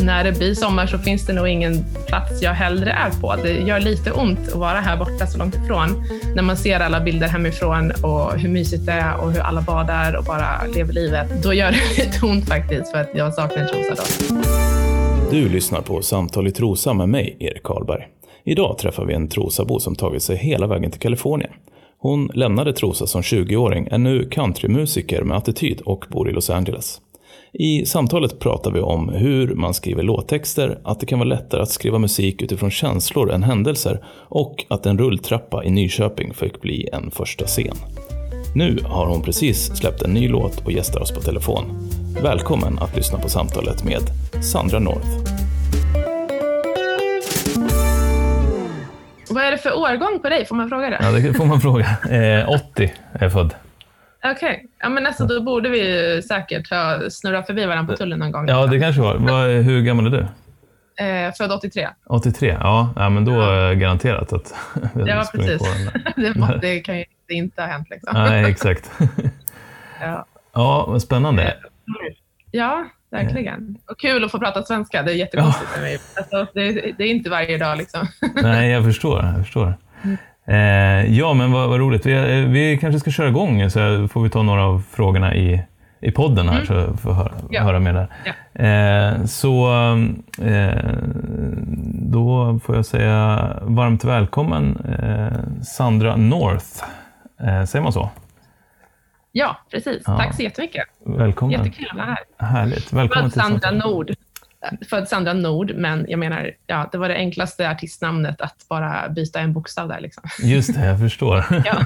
när det blir sommar så finns det nog ingen plats jag hellre är på. Det gör lite ont att vara här borta så långt ifrån. När man ser alla bilder hemifrån och hur mysigt det är och hur alla badar och bara lever livet. Då gör det lite ont faktiskt för att jag saknar Trosa då. Du lyssnar på Samtal i Trosa med mig, Erik Karlberg. Idag träffar vi en Trosabo som tagit sig hela vägen till Kalifornien. Hon lämnade Trosa som 20-åring, är nu countrymusiker med attityd och bor i Los Angeles. I samtalet pratar vi om hur man skriver låttexter, att det kan vara lättare att skriva musik utifrån känslor än händelser och att en rulltrappa i Nyköping fick bli en första scen. Nu har hon precis släppt en ny låt och gästar oss på telefon. Välkommen att lyssna på samtalet med Sandra North. Vad är det för årgång på dig? Får man fråga det? Ja, det får man fråga. Eh, 80 är jag född. Okej, okay. ja, men alltså, då borde vi säkert ha snurrat förbi varandra på tullen någon gång. Ja, det kanske var. var hur gammal är du? Eh, född 83. 83, ja. ja men då ja. garanterat att vi Ja, precis. det, det kan ju inte ha hänt. Liksom. Nej, exakt. ja. ja, vad spännande. Eh, ja, verkligen. Och kul att få prata svenska. Det är jättekonstigt ja. för mig. Alltså, det, det, är inte varje dag. Liksom. Nej, jag förstår. Jag förstår. Eh, ja, men vad, vad roligt. Vi, eh, vi, kanske ska köra igång så får vi ta några av frågorna i, i podden här mm. så får höra, ja. höra med där. Ja. Eh, så eh, då får jag säga varmt välkommen eh, Sandra North. Eh, säger man så? Ja, precis. Ja. Tack så jättemycket. Välkommen. Jättekul att vara här. Härligt. Välkommen till Sandra Nord född Sandra Nord, men jag menar, ja, det var det enklaste artistnamnet att bara byta en bokstav där. Liksom. Just det, jag förstår. ja.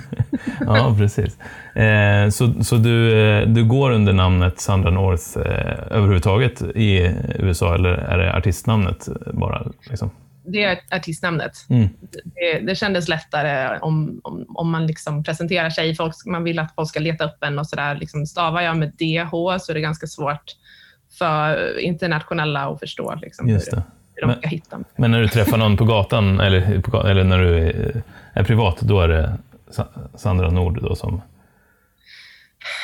ja, precis. Eh, så så du, eh, du går under namnet Sandra North eh, överhuvudtaget i USA, eller är det artistnamnet bara? Liksom? Det är artistnamnet. Mm. Det, det kändes lättare om, om, om man liksom presenterar sig. Folk, man vill att folk ska leta upp en och sådär. Liksom stavar jag med DH så är det ganska svårt för internationella att förstå liksom, det. hur, de ska hitta mig. Men när du träffar någon på gatan eller, på, eller när du är, är, privat, då är det Sandra Nord då som...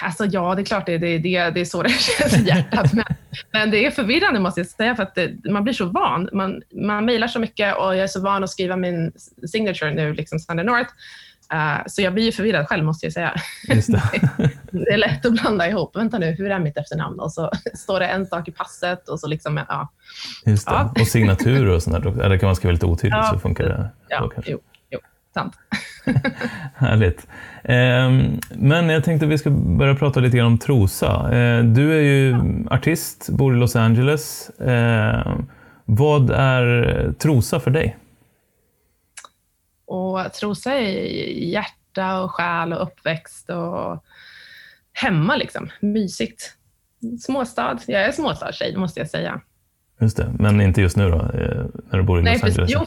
Alltså ja, det är klart det, det, det, det är så det känns i hjärtat. Men, men det är förvirrande måste jag säga, för att det, man blir så van. Man, man mejlar så mycket och jag är så van att skriva min signature nu, liksom Sandra North. Uh, så jag blir förvirrad själv måste jag säga. Just det. det är lätt att blanda ihop. Vänta nu, hur är mitt efternamn? Och så står det en sak i passet och så liksom, ja. Just det. Ja. Och signaturer och sånt där. Eller kan man skriva lite otydligt ja, så funkar det ja, Jo, jo, sant. Härligt. Um, men jag tänkte att vi ska börja prata lite grann om Trosa. Uh, du är ju ja. artist, bor i Los Angeles. Uh, vad är Trosa för dig? Och Trosa är hjärta och själ och uppväxt och hemma liksom. Mysigt. Småstad. Jag är småstadstjej måste jag säga. Just det, men inte just nu då, eh, när du bor i Nej, Los Angeles? Jo,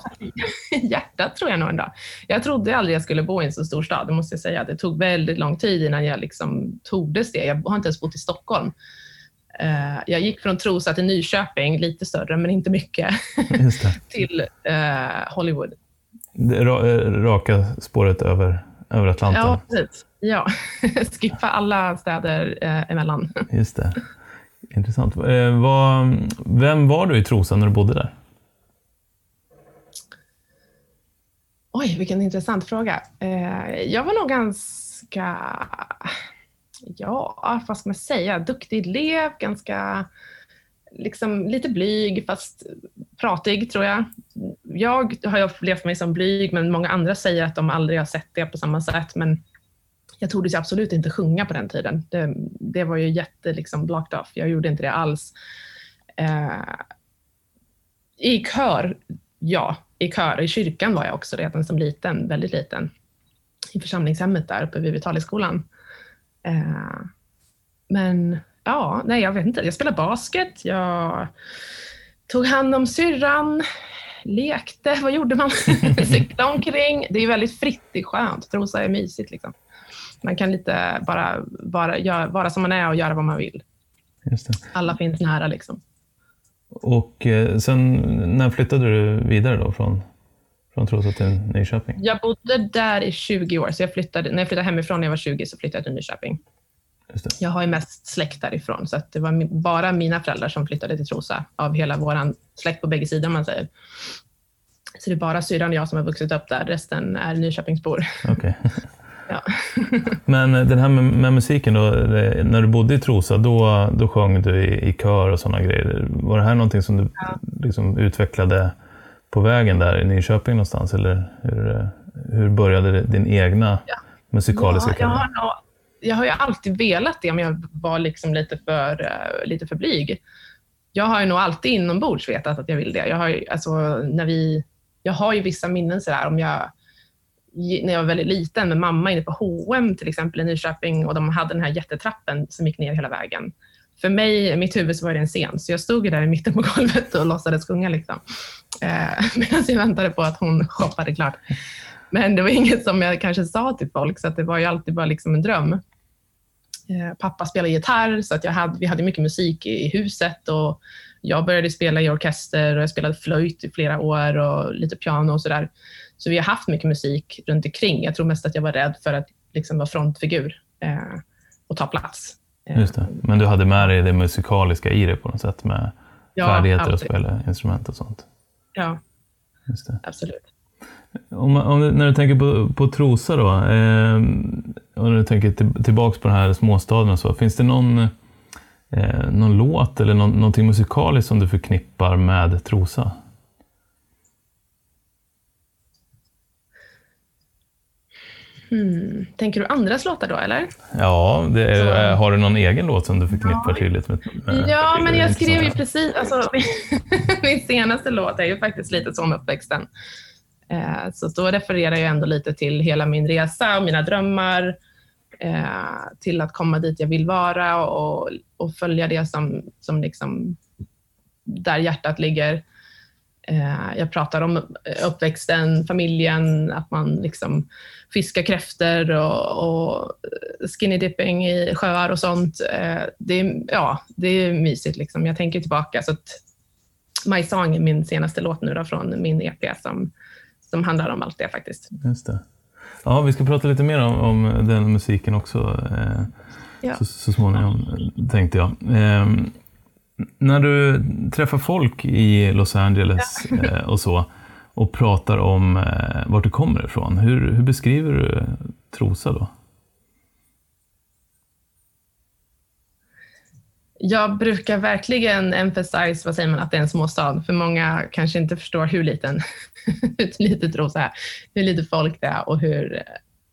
hjärtat tror jag nog ändå. Jag trodde aldrig jag skulle bo i en så stor stad, det måste jag säga. Det tog väldigt lång tid innan jag liksom tordes det. Jag har inte ens bott i Stockholm. Eh, jag gick från Trosa till Nyköping, lite större men inte mycket, till uh, Hollywood. Eh, raka spåret över, över Atlanten. Ja, precis. Ja, skippa alla städer eh, emellan. Just det. Intressant. Eh, vad, vem var du i Trosa när du bodde där? Oj, vilken intressant fråga. Eh, jag var nog ganska, ja, vad ska man säga, duktig elev, ganska liksom lite blyg fast pratig tror jag. Jag har upplevt mig som blyg men många andra säger att de aldrig har sett det på samma sätt. Men jag tordes absolut inte sjunga på den tiden. Det, det var ju jätte liksom blocked off. Jag gjorde inte det alls. Eh, I kör, ja. I kör. I kyrkan var jag också redan som liten, väldigt liten. I församlingshemmet där uppe vid Vitaliskolan. Eh, men ja, nej jag vet inte. Jag spelade basket, jag tog hand om syrran, lekte, vad gjorde man? Cyklade omkring. Det är väldigt fritt, det är skönt. Trosa är mysigt. Liksom. Man kan lite bara, gör, vara som man är och göra vad man vill. Alla finns nära. Liksom. Och eh, sen, när flyttade du vidare då från, från Trosa till Nyköping? Jag bodde där i 20 år, så jag flyttade, när jag flyttade hemifrån när jag var 20 så flyttade jag till Nyköping. Jag har ju mest släkt därifrån, så det var bara mina föräldrar som flyttade till Trosa av hela vår släkt på bägge sidor, om man säger. Så det är bara syrran och jag som har vuxit upp där, resten är Nyköpingsbor. Okay. Ja. Men den här med, med, musiken, då, när du bodde i Trosa, då, då sjöng du i, i kör och sådana grejer. Var det här någonting som du ja. liksom utvecklade på vägen där i Nyköping någonstans? Eller hur, hur började din egna ja. musikaliska karriär? Ja, har jag har ju alltid velat det, men jag var liksom lite, för, uh, lite för blyg. Jag har ju nog alltid inombords vetat att jag vill det. Jag har ju, alltså, när vi, jag har ju vissa minnen sådär om jag när jag var väldigt liten med mamma inne på H&M till exempel i Nyköping och de hade den här jättetrappen som gick ner hela vägen. För mig, i mitt huvud, så var det en scen, så jag stod där i mitten på golvet och låtsades sjunga liksom. Eh, medan jag väntade på att hon shoppade klart. Men det var inget som jag kanske sa till folk, så det var ju alltid bara liksom en dröm. Eh, pappa spelade gitarr, så att jag hade, vi hade mycket musik i huset och jag började spela i orkester och jag spelade flöjt i flera år och lite piano och sådär. Så vi har haft mycket musik runt omkring. Jag tror mest att jag var rädd för att liksom vara frontfigur eh, och ta plats. Eh, Just det. Men du hade med dig det musikaliska i det på något sätt med ja, färdigheter alltid. att spela instrument och sånt? Ja, absolut. Om, om, när du tänker på, på Trosa då, eh, och när du tänker till, tillbaka på den här småstaden och så, finns det någon, eh, någon låt eller någon, någonting musikaliskt som du förknippar med Trosa? Hmm. Tänker du andras låtar då, eller? Ja, är, har du någon egen låt som du förknippar ja. tydligt med, med Ja, men jag skrev ju precis... Alltså, min senaste låt är ju faktiskt lite så om uppväxten. Eh, så då refererar jag ändå lite till hela min resa och mina drömmar, eh, till att komma dit jag vill vara och, och följa det som, som liksom, där hjärtat ligger. Eh, jag pratar om uppväxten, familjen, att man liksom fiskar kräftor och, och skinny dipping i sjöar och sånt. Eh, det, är, ja, det är mysigt. Liksom. Jag tänker tillbaka. Så att My Song är min senaste låt nu då, från min EP som, som handlar om allt det faktiskt. Just det. Ja, vi ska prata lite mer om, om den musiken också eh, ja. så, så småningom, tänkte jag. Eh, när du träffar folk i Los Angeles ja. eh, och så och pratar om eh, vart du kommer ifrån, hur, hur beskriver du Trosa då? Jag brukar verkligen emphasize, vad säger man, att det är en småstad, för många kanske inte förstår hur liten, hur litet Rosa är, hur lite folk det är och hur,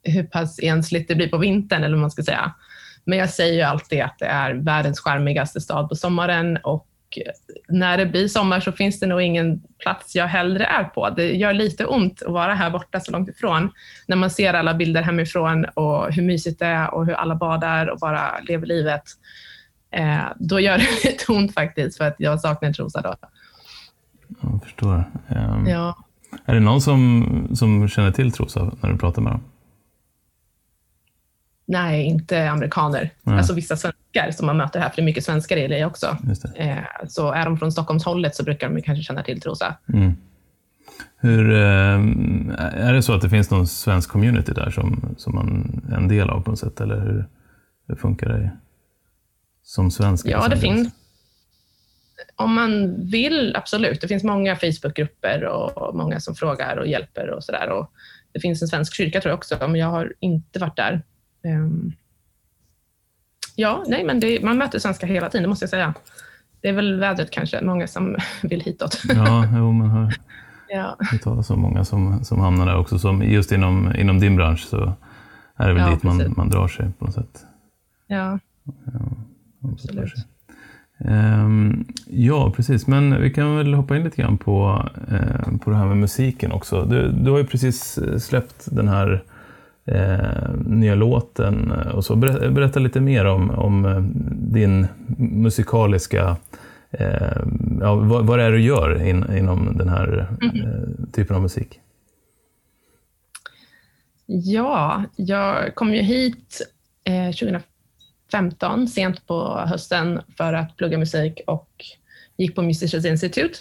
hur pass ensligt det blir på vintern, eller vad man ska säga. Men jag säger ju alltid att det är världens charmigaste stad på sommaren och när det blir sommar så finns det nog ingen plats jag hellre är på. Det gör lite ont att vara här borta så långt ifrån. När man ser alla bilder hemifrån och hur mysigt det är och hur alla badar och bara lever livet. Eh, då gör det lite ont faktiskt för att jag saknar Trosa då. Jag förstår. Um, ja. Är det någon som, som känner till Trosa när du pratar med dem? Nej, inte amerikaner. Mm. Alltså vissa svenskar som man möter här, för det är mycket svenskar i LA också. Eh, så är de från Stockholmshållet så brukar de kanske känna till Trosa. Mm. Hur, eh, är det så att det finns någon svensk community där som, som man är en del av på något sätt? Eller hur, hur funkar det som svensk? Ja, det finns. Om man vill, absolut. Det finns många Facebookgrupper och många som frågar och hjälper och sådär. Det finns en svensk kyrka tror jag också, men jag har inte varit där. Um, ja, nej, men det, man möter svenskar hela tiden, måste jag säga. Det är väl vädret kanske, många som vill hitåt. ja, jo, man hör ja. talas om många som, som hamnar där också. Som just inom, inom din bransch så är det väl ja, dit man, man drar sig på något sätt. Ja, ja absolut. Um, ja, precis. Men vi kan väl hoppa in lite grann på, uh, på det här med musiken också. Du, du har ju precis släppt den här eh, nya låten. Och så. Berätta lite mer om, om eh, din musikaliska eh, ja, vad, vad det är du gör in, inom den här mm. eh, typen av musik. Ja, jag kom ju hit eh, 2015, 15, sent på hösten, för att plugga musik och gick på Musicians Institute.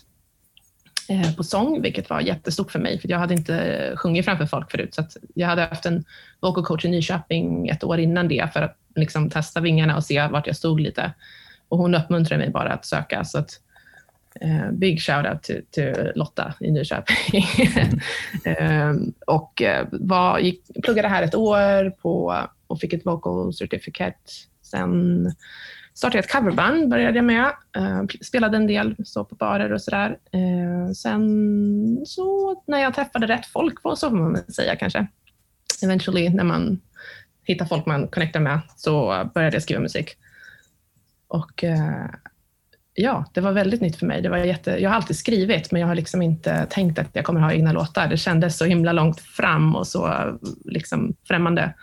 Eh, på sång, vilket var jättestort för mig, för jag hade inte sjungit framför folk förut. Så jag hade haft en vocal coach i Nyköping ett år innan det för att liksom testa vingarna och se vart jag stod lite. Och hon uppmuntrade mig bara att söka. Så att, uh, big shout out till, till Lotta i Nyköping. uh, och eh, var, gick, pluggade här ett år på, och fick ett vocal certificate. Sen startade jag ett coverband, började jag med. Eh, spelade en del så på barer och sådär. Eh, sen så när jag träffade rätt folk, så får man väl säga kanske. Eventually när man hittar folk man connectar med så började jag skriva musik. Och eh, ja, det var väldigt nytt för mig. Det var jätte, jag har alltid skrivit, men jag har liksom inte tänkt att jag kommer ha egna låtar. Det kändes så himla långt fram och så liksom främmande.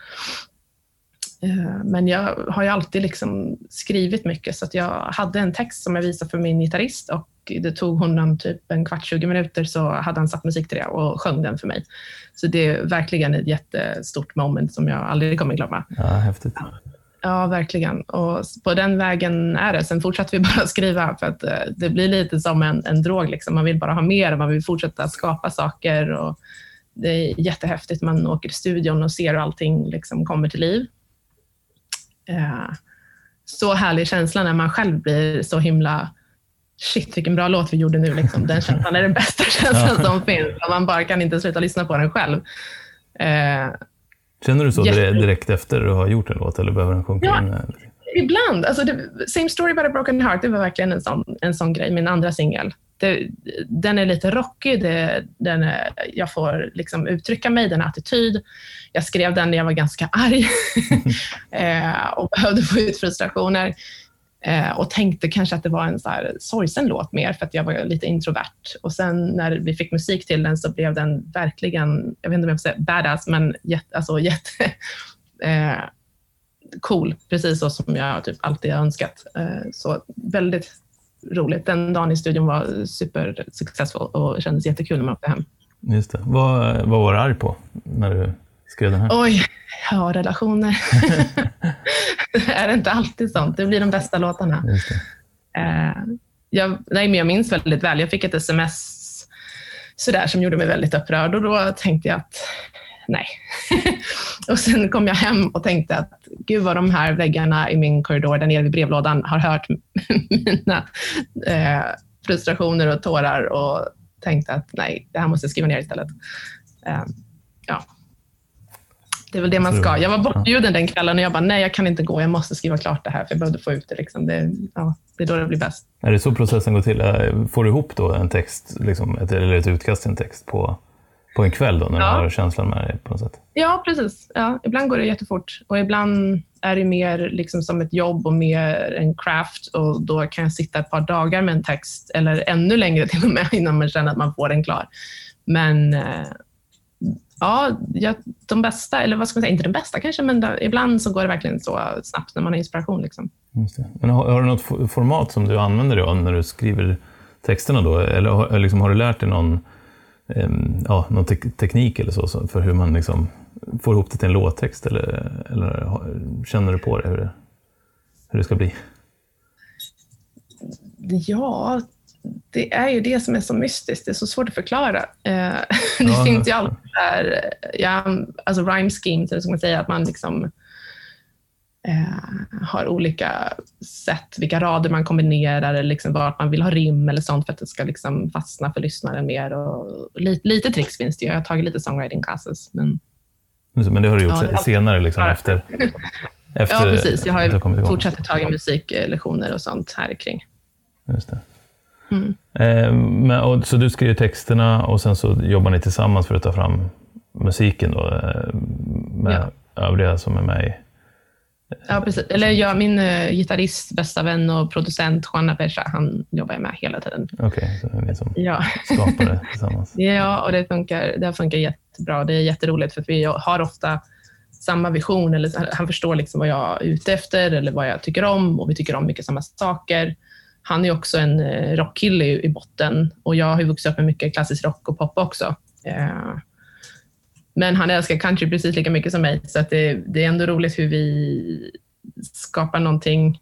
Eh, men jag har ju alltid liksom skrivit mycket, så att jag hade en text som jag visade för min gitarrist och det tog honom typ en kvart, 20 minuter så hade han satt musik till det och sjöng den för mig. Så det är verkligen ett jättestort moment som jag aldrig kommer glömma. Ja, häftigt. Ja, verkligen. Och på den vägen är det. Sen fortsatte vi bara skriva för att eh, det blir lite som en, en drog. Liksom. Man vill bara ha mer, man vill fortsätta skapa saker. Och det är jättehäftigt. Man åker till studion och ser hur allting liksom kommer till liv. Eh, så härlig känsla när man själv blir så himla shit vilken bra låt vi gjorde nu. Liksom. Den känslan är den bästa känslan som finns. Man bara kan inte sluta lyssna på den själv. Eh, Känner du så direkt efter att ha gjort en låt eller behöver den sjunka ja, in? Ibland. Alltså det, Same Story About a Broken Heart, det var verkligen en sån, en sån grej, min andra singel. Den är lite rockig, det, den är, jag får liksom uttrycka mig, den har attityd. Jag skrev den när jag var ganska arg eh, och behövde få ut frustrationer. Eh, och tänkte kanske att det var en så här sorgsen låt mer för att jag var lite introvert. Och sen när vi fick musik till den så blev den verkligen, jag vet inte om jag får säga badass, men jätte, alltså jätte eh, cool, precis så som jag typ alltid har önskat. Eh, så väldigt roligt. Den dagen i studion var super successful och kändes jättekul när man åkte hem. Just det. Vad, vad var du arg på när du skrev den här? Oj, ja, relationer. det är inte alltid sånt. Det blir de bästa låtarna. Uh, jag, nej, men jag minns väldigt väl. Jag fick ett sms sådär, som gjorde mig väldigt upprörd och då tänkte jag att nej. och sen kom jag hem och tänkte att gud vad de här väggarna i min korridor där nere vid brevlådan har hört mina eh, frustrationer och tårar och tänkte att nej, det här måste jag skriva ner istället. Eh, ja. Det är väl det man ska. Jag var bortbjuden den kvällen och jag bara, nej jag kan inte gå, jag måste skriva klart det här för jag behövde få ut det. Liksom. det, ja, det är då det blir bäst. Är det så processen går till? Eh, får du ihop då en text, liksom, ett, eller ett utkast till en text på, på en kväll då, när ja. du har känslan med dig på något sätt? Ja, precis. Ja, ibland går det jättefort och ibland är det mer liksom som ett jobb och mer en craft och då kan jag sitta ett par dagar med en text eller ännu längre till och med innan man känner att man får den klar. Men eh, ja, de bästa, eller vad ska man säga, inte de bästa kanske, men då, ibland så går det verkligen så snabbt när man har inspiration. Liksom. Men har, har, du något format som du använder dig av när du skriver texterna då? Eller har, liksom, har du lärt dig någon, ja, någon te teknik eller så för hur man liksom får ihop det till en låttext? Eller, eller känner du på det hur, det hur det ska bli? Ja, det är ju det som är så mystiskt. Det är så svårt att förklara. Eh, det ja, finns ju alltid där, ja, alltså rhyme schemes, eller ska man säga, att man liksom eh, har olika sätt, vilka rader man kombinerar eller liksom vart man vill ha rim eller sånt för att det ska liksom fastna för lyssnaren mer. Och lite, lite tricks finns det ju. Jag har tagit lite songwriting classes. Men, men det har du gjort ja, senare, liksom, efter, efter? Ja, precis. Jag har fortsatt ta musiklektioner och sånt här kring. Just det. Mm. Eh, men, och, så du skriver texterna och sen så jobbar ni tillsammans för att ta fram musiken då, eh, med ja. övriga som är med i... Ja, precis. Eller jag, min uh, gitarrist, bästa vän och producent Juana Pesha, han jobbar med hela tiden. Okej, okay, så ni som ja. skapar det tillsammans? ja, och det funkar, det funkar jättebra. Det är jätteroligt för vi har ofta samma vision. Eller, han förstår liksom vad jag är ute efter eller vad jag tycker om och vi tycker om mycket samma saker han är också en eh, rockkille i botten och jag har ju vuxit upp med mycket klassisk rock och pop också. Eh, men han älskar country precis lika mycket som mig, så att det, det är ändå roligt hur vi skapar någonting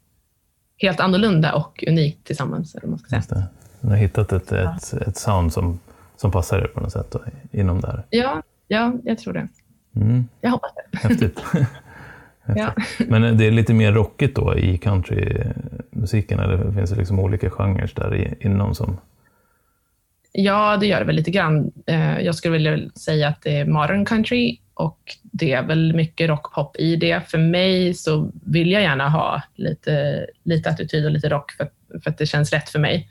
helt annorlunda och unikt tillsammans. Eller man ska säga. Du har hittat ett, ett, ett sound som, som passar er på något sätt då, inom det här. Ja, ja, jag tror det. Mm. Jag hoppas det. Häftigt. Ja. Men det är lite mer rockigt då i countrymusiken, eller finns det liksom olika genrer där inom som... Ja, det gör det väl lite grann. Eh, Jag skulle vilja säga att det är modern country och det är väl mycket rockpop i det. För mig så vill jag gärna ha lite, lite attityd och lite rock för, för att det känns rätt för mig.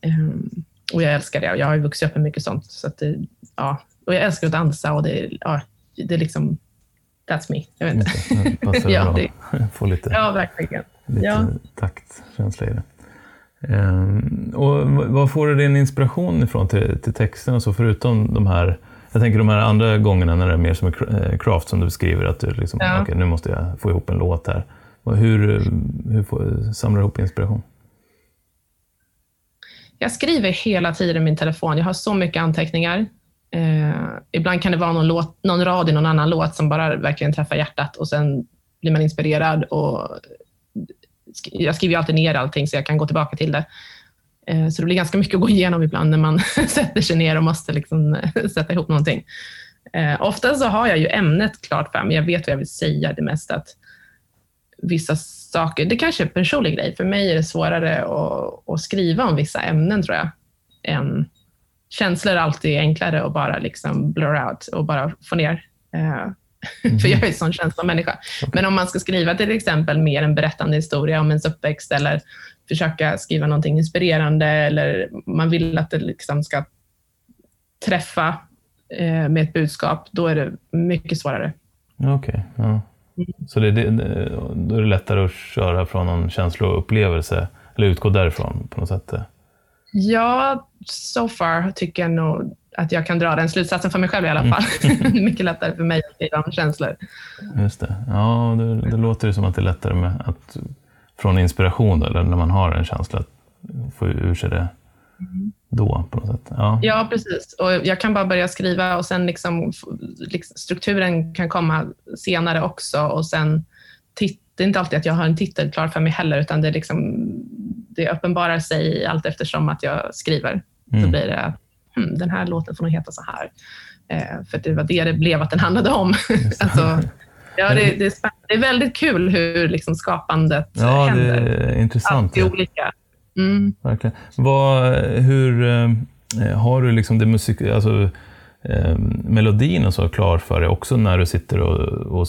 Ehm, Och jag älskar det jag har ju vuxit upp med mycket sånt. Så att det, ja. Och jag älskar att dansa och det, ja, det är liksom, that's me. Jag vet inte. Det passar Ja, bra. det- Få lite, Ja, verkligen. lite ja. taktkänsla i det. Ehm, och v- vad får du din inspiration ifrån till, till texten och så förutom de här jag tänker de här andra gångerna när det är mer som en eh, craft som du beskriver, att du liksom, Ja. okej, nu måste jag få ihop en låt här. Hur, hur får, samlar du ihop inspiration? Jag skriver hela tiden i min telefon. Jag har så mycket anteckningar. Eh, ibland kan det vara någon, låt, någon rad i någon annan låt som bara verkligen träffar hjärtat och sen blir man inspirerad. Och jag skriver ju alltid ner allting så jag kan gå tillbaka till det. Eh, så det blir ganska mycket att gå igenom ibland när man sätter sig ner och måste liksom eh, sätta ihop någonting. Eh, ofta så har jag ju ämnet klart för mig. Jag vet vad jag vill säga det mesta. Att vissa saker, det kanske är en personlig grej. För mig är det svårare att, att skriva om vissa ämnen tror jag. Än, känslor är alltid enklare att bara liksom blur out och bara få ner. Eh, För jag är en sån känslomänniska. Men om man ska skriva till exempel mer en berättande historia om ens uppväxt eller försöka skriva någonting inspirerande eller man vill att det liksom ska träffa eh, med ett budskap, då är det mycket svårare. Okej. ja. Så det, det, då är det lättare att köra från någon känsla och upplevelse, eller utgå därifrån på något sätt? Ja, so far tycker jag nog att jag kan dra den slutsatsen för mig själv i alla fall. det är mycket lättare för mig att skriva om känslor. Just det. Ja, det, det låter ju som att det är lättare med att, från inspiration, då, eller när man har en känsla, att få ur sig det då på något sätt. Ja. Ja, precis. Och jag kan bara börja skriva och sen liksom, liksom strukturen kan komma senare också och sen det är inte alltid att jag har en titel klar för mig heller, utan det, liksom, det uppenbarar sig allt eftersom att jag skriver. Så Mm. blir det, hmm, den här låten får nog heta så här. Eh, för det var det det blev att den handlade om. alltså, ja, det, det, är det är väldigt kul hur liksom skapandet ja, det händer. är intressant. Alltid Ja. olika. Mm. Verkligen. Vad, hur eh, har du liksom det musik, alltså, eh, melodin och så klar för dig också när du sitter och, och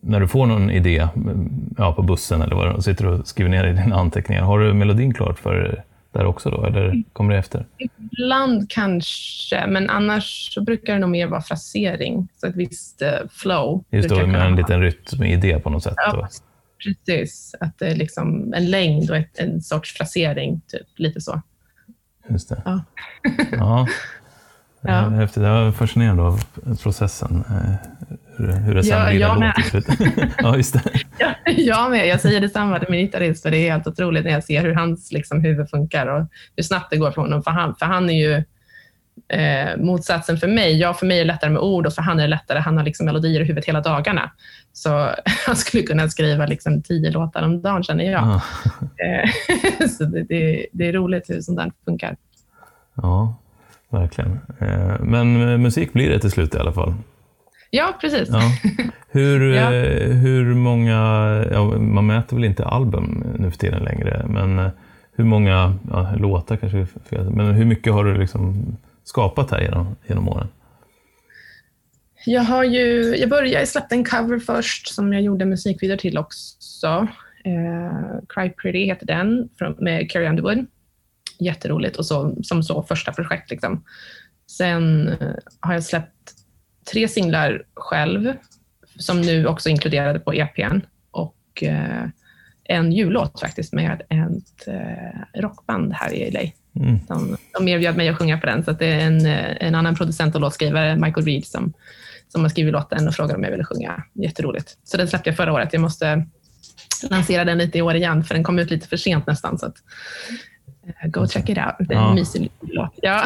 när du får någon idé mm, ja, på bussen eller vad det är, och sitter och skriver ner i dina anteckningar. Har du melodin klart för dig där också då, eller kommer det efter? Ibland kanske, men annars så brukar det nog mer vara frasering. Så ett visst eh, flow. Just då med en liten rytm-idé på något sätt. Ja, Då. precis. Att det är liksom en längd och ett, en sorts frasering, typ. lite så. Just det. Ja. ja. Ja. Ja. Häftigt. Jag är fascinerad av processen. eh, Hur, hur det sen Ja, blir jag en låt till slut. ja, just det. Ja, jag med. Jag säger detsamma till min gitarrist, för det är helt otroligt när jag ser hur hans liksom, huvud funkar och hur snabbt det går för honom. För han, för han är ju eh, motsatsen för mig. Ja, för mig är det lättare med ord och för han är det lättare. Han har liksom melodier i huvudet hela dagarna. Så han skulle kunna skriva liksom tio låtar om dagen, känner jag. Ja. Eh, så det, det, det är roligt hur sånt där funkar. Ja, verkligen. Eh, Men musik blir det till slut i alla fall. Ja, precis. Ja. Hur, Ja. eh, hur många, ja, man mäter väl inte album nu för tiden längre, men eh, hur många låtar kanske, men hur mycket har du liksom skapat här genom, genom åren? Jag har ju, jag började, jag släppte en cover först som jag gjorde musikvideo till också. Eh, Cry Pretty heter den, från, med Carrie Underwood. Jätteroligt och så, som så första projekt. Liksom. Sen eh, har jag släppt tre singlar själv, som nu också inkluderade på EPn. Och eh, en jullåt faktiskt med ett eh, rockband här i LA. Mm. De, de erbjöd mig att sjunga på den, så det är en, eh, en annan producent och låtskrivare, Michael Reed, som, som har skrivit låten och frågade om jag ville sjunga. Jätteroligt. Så den släppte jag förra året. Jag måste lansera den lite i år igen, för den kom ut lite för sent nästan. Så att, go check it out. Det är en Ja. mysig låt. Ja,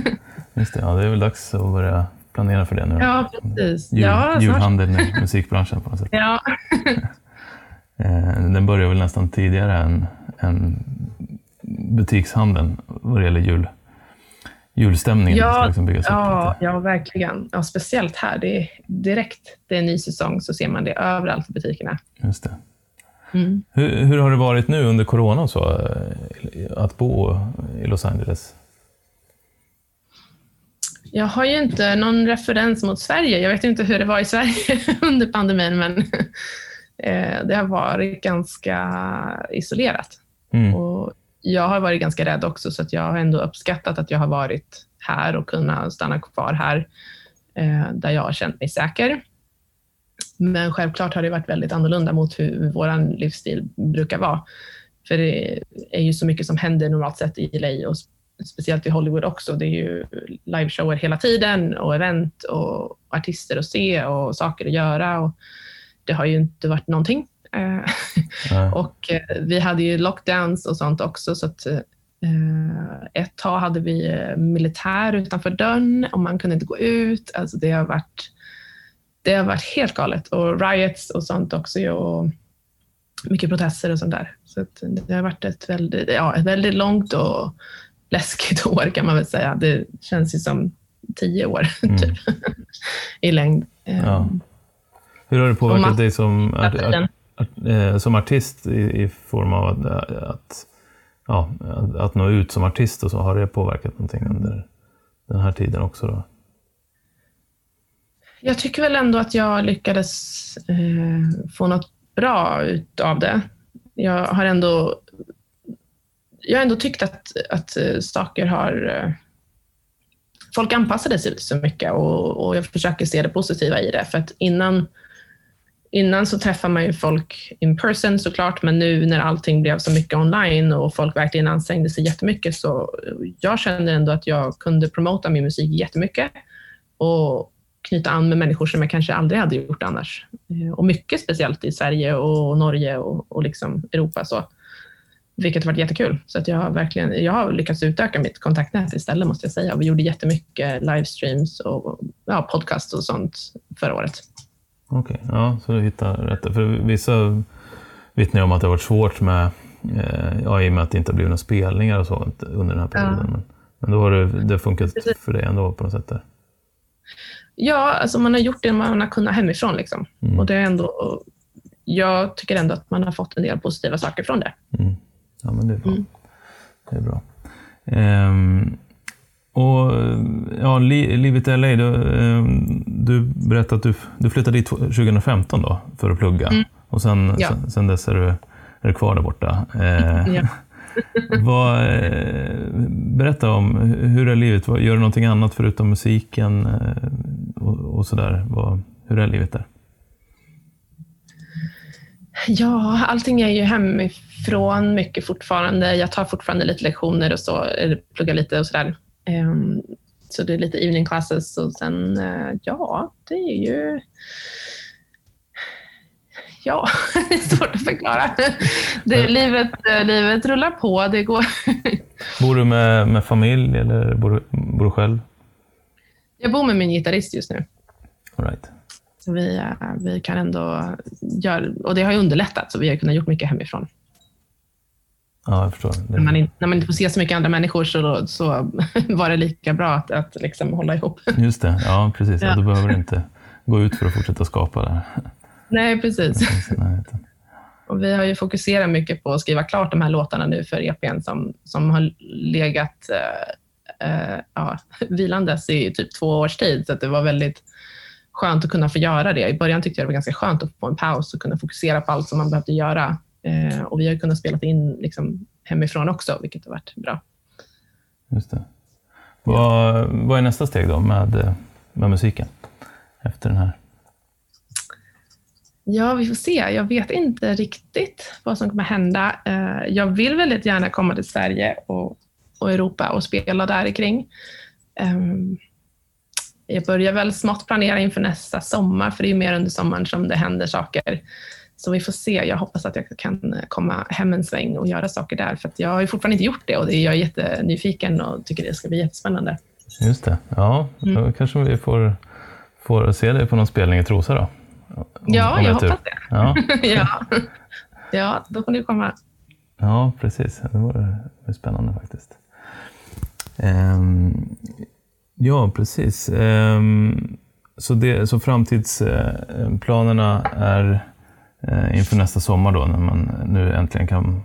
Just det, ja, det är väl dags att börja planera för det nu. ja precis. Jul, Ja, snart. julhandeln i musikbranschen på något sätt. Ja. Eh, den börjar väl nästan tidigare än, än butikshandeln vad det gäller jul, julstämningen. Ja, liksom byggas ja, upp ja, verkligen. Ja, speciellt här. Det är direkt det är en ny säsong så ser man det överallt i butikerna. Just det. Mm. Hur, hur har det varit nu under corona så, eh, att bo i Los Angeles? Jag har ju inte någon referens mot Sverige. Jag vet inte hur det var i Sverige under pandemin, men eh, det har varit ganska isolerat. Mm. Och jag har varit ganska rädd också, så jag har ändå uppskattat att jag har varit här och kunnat stanna kvar här, eh, där jag har känt mig säker. Men självklart har det varit väldigt annorlunda mot hur vår livsstil brukar vara. För det är ju så mycket som händer normalt sett i LA och speciellt i Hollywood också. Det är ju liveshower hela tiden och event och artister att se och saker att göra. Och det har ju inte varit någonting. Och eh, vi hade ju lockdowns och sånt också. Så att, eh, ett tag hade vi eh, militär utanför dörren och man kunde inte gå ut. Alltså det, har varit, det har varit helt galet. Och riots och sånt också. Och mycket protester och sånt där. Så att det har varit ett väldigt, ja, ett väldigt långt och läskigt år kan man väl säga. Det känns ju som tio år Mm. typ, i längd. Ja. Hur har det påverkat dig som, art, art, art, eh, som artist i, i form av att, att, ja, att nå ut som artist och så? Har det påverkat någonting under den här tiden också? Då? Jag tycker väl ändå att jag lyckades eh, få något bra av det. Jag har ändå, jag har ändå tyckt att, att eh, saker har... Eh, folk anpassade sig så mycket och, och jag försöker se det positiva i det. För att innan, innan så träffar man ju folk in person såklart, men nu när allting blev så mycket online och folk verkligen ansträngde sig jättemycket så jag kände ändå att jag kunde promota min musik jättemycket och knyta an med människor som jag kanske aldrig hade gjort annars. Eh, Och mycket speciellt i Sverige och Norge och, och liksom Europa. Så. Vilket har varit jättekul. Så att jag har verkligen jag har lyckats utöka mitt kontaktnät istället måste jag säga. Vi gjorde jättemycket livestreams och ja, podcast och sånt förra året. Okej, ja, så du hittar rätt. För vissa vittnar om att det har varit svårt med, eh, ja, i och med att det inte har blivit några spelningar och sånt under den här perioden. Men, men då har det, det funkat för dig ändå på något sätt? Där. Ja, alltså man har gjort det man har kunnat hemifrån. Liksom. Mm. Och det är ändå, jag tycker ändå att man har fått en del positiva saker från det. Mm. Ja, men det är bra. Mm. Det är bra. Ehm, och ja, li, livet i LA, du, ehm, du berättade att du, du flyttade dit 2015 då, för att plugga. Och sen, Mm. Ja. sen, sen dess är du, är du kvar där borta. Ehm, Ja. vad, eh, berätta om, hur är livet? Gör du någonting annat förutom musiken? Eh, och, och sådär. Vad, hur är livet där? Ja, allting är ju hemifrån mycket fortfarande. Jag tar fortfarande lite lektioner och så, eller pluggar lite och sådär. Um, Så det är lite evening classes och sen, eh, ja, det är ju... Ja, det är svårt att förklara. Det, livet, eh, livet rullar på. Det går... Bor du med, med familj eller bor bor du själv? Jag bor med min gitarrist just nu. All right. Så vi, eh, vi kan ändå göra, och det har ju underlättat, så vi har kunnat gjort mycket hemifrån. Ja, jag förstår. När man, in, när man inte får se så mycket andra människor så, då, så var det lika bra att, att liksom hålla ihop. just det, ja precis. Ja. Ja. du behöver inte gå ut för att fortsätta skapa där. Nej, precis. Och vi har ju fokuserat mycket på att skriva klart de här låtarna nu för EPn som, som har legat eh, eh, ja, vilandes i typ två års tid. Så att det var väldigt skönt att kunna få göra det. I början tyckte jag det var ganska skönt att få en paus och kunna fokusera på allt som man behövde göra. Eh, och vi har kunnat spela in liksom, hemifrån också, vilket har varit bra. Just det. Vad, vad är nästa steg då med, med musiken? Efter den här? Ja, vi får se. Jag vet inte riktigt vad som kommer hända. Eh, Jag vill väldigt gärna komma till Sverige och, och Europa och spela där kring. Ehm, Jag börjar väl smått planera inför nästa sommar, för det är mer under sommaren som det händer saker. Så vi får se. Jag hoppas att jag kan komma hem en sväng och göra saker där, för jag har fortfarande inte gjort det och det är jag jättenyfiken och tycker det ska bli jättespännande. Just det. Ja, Mm. då kanske vi får, får se dig på någon spelning i Trosa då? Ja, jag tur. hoppas det. Ja, ja. Ja, då får ni komma. Ja, precis. Det var, det spännande faktiskt. Um, ja, precis. Um, så, det, så framtidsplanerna är uh, inför nästa sommar då, när man nu äntligen kan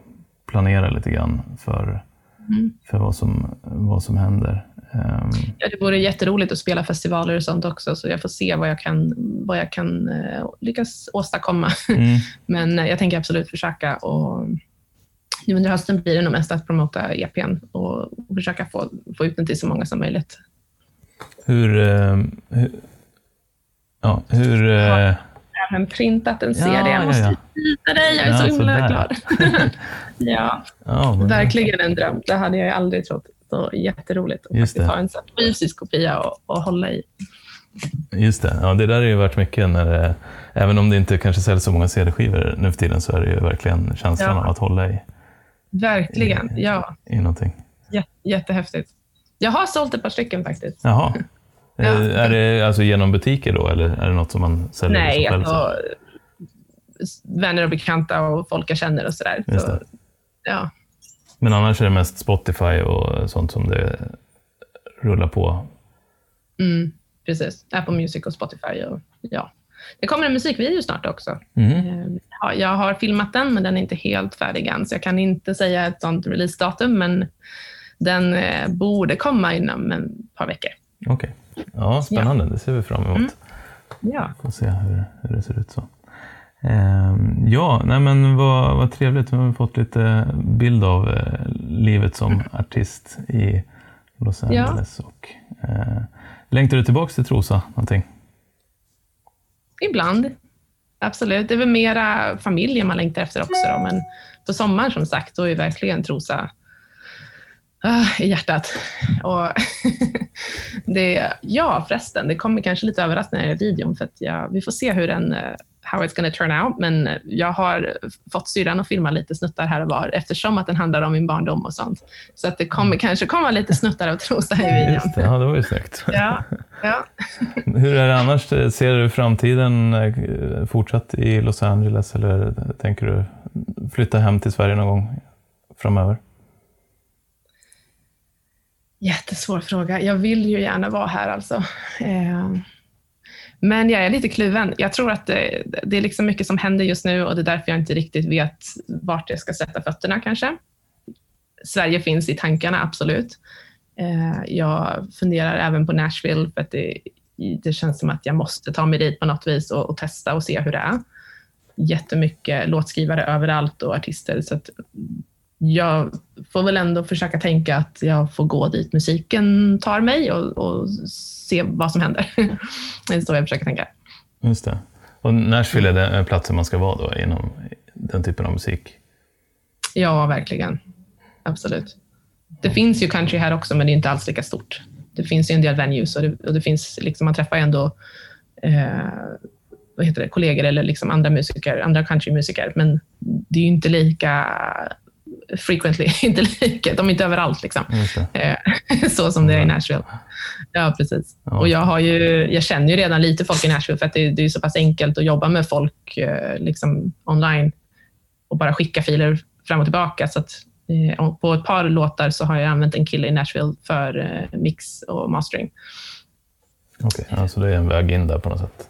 planera lite grann för, mm. för vad, som, vad som händer. Um, ja, det vore jätteroligt att spela festivaler och sånt också, så jag får se vad jag kan, vad jag kan uh, lyckas åstadkomma. Mm. Men uh, jag tänker absolut försöka och nu under hösten blir det nog mest att promota EPn och, försöka få, få ut den till så många som möjligt. Hur... Uh, hur ja, hur... Jag har även printat en CD. Ja, jag måste ja, ja. visa dig. Jag är ja, så himla glad. ja, ja verkligen en dröm. Det hade jag aldrig trott. Så jätteroligt att faktiskt ha en fysisk kopia och, och hålla i. Just det. Ja, det där har ju varit mycket när det, även om det inte kanske säljs så många CD-skivor nu för tiden så är det ju verkligen känslan ja. av att hålla i. Verkligen, i, ja. I någonting. jättehäftigt. Jag har sålt ett par stycken faktiskt. Jaha. ja. Är det alltså genom butiker då, eller är det något som man säljer Nej, själv? Alltså, vänner och bekanta och folk jag känner och sådär. Så, ja. Men annars är det mest Spotify och sånt som det rullar på? Mm, precis. Apple Music och Spotify. Och, ja. Det kommer en musikvideo snart också. Mm. Jag har filmat den, men den är inte helt färdig än, så jag kan inte säga ett sånt releasedatum, men den eh, borde komma inom ett par veckor. Okej. Okay. Ja, spännande. Ja. Det ser vi fram emot. Mm. Ja. Får se hur, hur det ser ut så. Ehm, ja, nej men vad, vad trevligt. Nu har vi fått lite bild av eh, livet som mm. artist i Los Angeles. Ja. Och, eh, längtar du tillbaka till Trosa någonting? Ibland. Absolut. Det är väl mera familjen man längtar efter också. Då. Men på sommaren som sagt, då är verkligen Trosa uh, i hjärtat. Och det, ja, förresten, det kommer kanske lite överraskande i videon för att jag, vi får se hur den uh, how it's gonna turn out, men jag har fått syrran att filma lite snuttar här och var eftersom att den handlar om min barndom och sånt. Så att det kommer mm. kanske komma lite snuttar av Trosa i videon. Just det, ja, det var ju snyggt. Ja, ja. Hur är det annars? Ser du framtiden eh, fortsatt i Los Angeles eller tänker du flytta hem till Sverige någon gång framöver? Jättesvår fråga. Jag vill ju gärna vara här alltså. Eh, men jag är lite kluven. Jag tror att det, det, är liksom mycket som händer just nu och det är därför jag inte riktigt vet vart jag ska sätta fötterna kanske. Sverige finns i tankarna, absolut. Eh, jag funderar även på Nashville för att det, det känns som att jag måste ta mig dit på något vis och, och testa och se hur det är. Jättemycket låtskrivare överallt och artister så att jag får väl ändå försöka tänka att jag får gå dit musiken tar mig och, och se vad som händer. det är så jag försöker tänka. Just det. Och Nashville är den platsen man ska vara då inom den typen av musik? Ja, verkligen. Absolut. Det finns ju country här också, men det är inte alls lika stort. Det finns ju en del venues och det, och det finns, liksom, man träffar ändå eh, vad heter det, kollegor eller liksom andra musiker, andra countrymusiker, men det är ju inte lika frequently, inte lika, de är inte överallt. Liksom. Eh, så som det är i Nashville. Ja, precis. Ja. Och jag, har ju, jag känner ju redan lite folk i Nashville för att det, det är så pass enkelt att jobba med folk eh, liksom online och bara skicka filer fram och tillbaka. Så att, eh, på ett par låtar så har jag använt en kille i Nashville för mix och mastering. Okej, okay. alltså det är en väg in där på något sätt?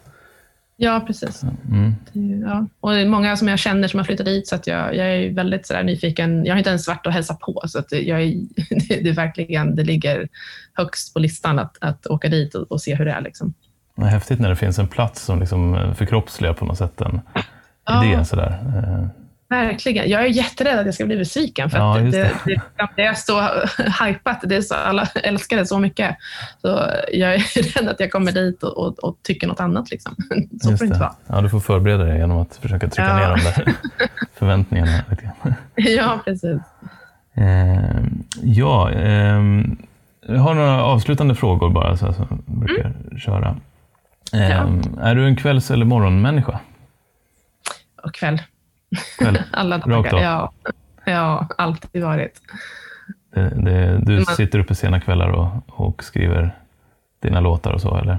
Ja, precis. Mm. Ja. Och det är många som jag känner som har flyttat dit, så att jag, jag är väldigt sådär nyfiken. Jag har inte ens varit och hälsat på, så att jag är, det, är verkligen, det ligger högst på listan att, att åka dit och, och se hur det är. Liksom. Det är häftigt när det finns en plats som liksom förkroppsligar på något sätt en ja. idé. Sådär. Verkligen. Jag är jätterädd att jag ska bli besviken för ja, det. Det, det, det, är så hypat. Det är så, alla älskar det så mycket. Så jag är rädd att jag kommer dit och, och, och tycker något annat. Liksom. Så får det inte vara. Ja, du får förbereda dig genom att försöka trycka ja. ner de där förväntningarna. ja, precis. Eh, ja, eh, jag har några avslutande frågor bara, så, så jag brukar mm. köra. Eh, ja. Är du en kvälls eller morgonmänniska? Och kväll. Alla dagar, ja. Ja, alltid varit. Det, det, du Man, sitter uppe sena kvällar och, och skriver dina låtar och så, eller?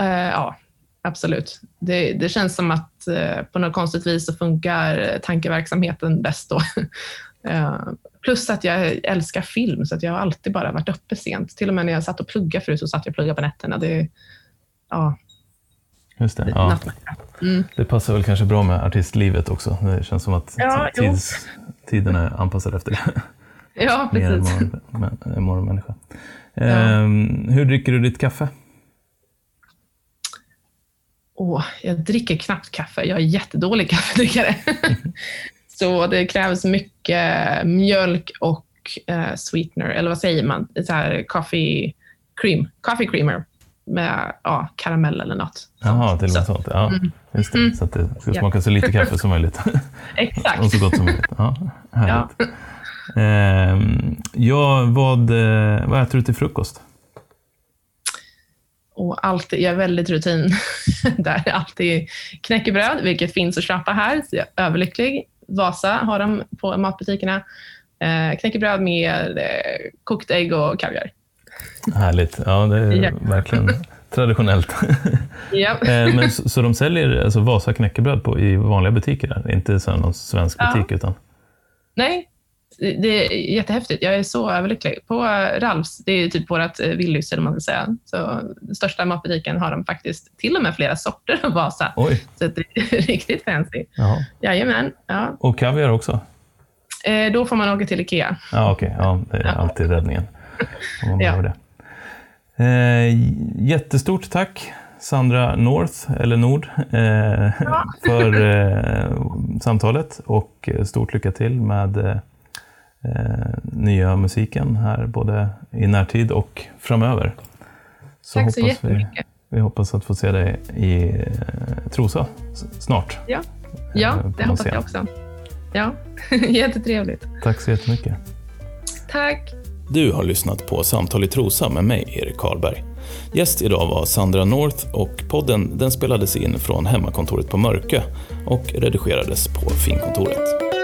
Uh, ja, absolut. Det, det känns som att eh, på något konstigt vis så funkar tankeverksamheten bäst då. Eh, plus att jag älskar film, så att jag har alltid bara varit uppe sent. Till och med när jag satt och pluggade förut så satt jag och pluggade på nätterna. Det, ja, Just det. Ja. Mm. Det passar väl kanske bra med artistlivet också. Det känns som att ja, tids, tiden är anpassad efter det. Ja, precis. Mer än morgonmänniska. Ja. Ehm, hur dricker du ditt kaffe? Åh, jag dricker knappt kaffe. Jag är jättedålig kaffedrickare. så det krävs mycket mjölk och eh, sweetener, eller vad säger man? Så här, coffee cream, coffee creamer med ja, karamell eller något. Jaha, till och med sånt. Ja, mm. just det. Mm. Så att det ska smaka så lite kaffe som möjligt. Exakt. och så gott som möjligt. Ja, härligt. Ja. Eh, ja, vad, eh, vad äter du till frukost? Och alltid, jag är väldigt rutin där. Alltid knäckebröd, vilket finns att köpa här. Så jag är överlycklig. Vasa har de på matbutikerna. Eh, knäckebröd med eh, kokt ägg och kaviar. Härligt. Ja, det är ja. verkligen traditionellt. ja. Eh, men, så, så, de säljer alltså Vasa knäckebröd på, i vanliga butiker? Där? Inte så någon svensk butik? Ja. Utan... Nej, det är jättehäftigt. Jag är så överlycklig. På Ralfs, det är typ vårt eh, Willys, eller man ska säga, så största matbutiken har de faktiskt till och med flera sorter av Vasa. Oj. Så det är riktigt fancy. Jaha. Jajamän. Ja. Och kaviar också? Eh, då får man åka till Ikea. Ja, okej. Okay. Ja, det är alltid räddningen. Om ja. det. Eh, jättestort tack Sandra North, eller Nord, eh, ja. för eh, samtalet och stort lycka till med eh, nya musiken här både i närtid och framöver. Så Tack så jättemycket. Vi, vi hoppas att få se dig i eh, Trosa snart. Ja, ja eh, det hoppas jag också. Ja, jättetrevligt. Tack så jättemycket. Tack. Du har lyssnat på Samtal i Trosa med mig, Erik Karlberg. Gäst idag var Sandra North och podden den spelades in från hemmakontoret på Mörkö och redigerades på Finkontoret.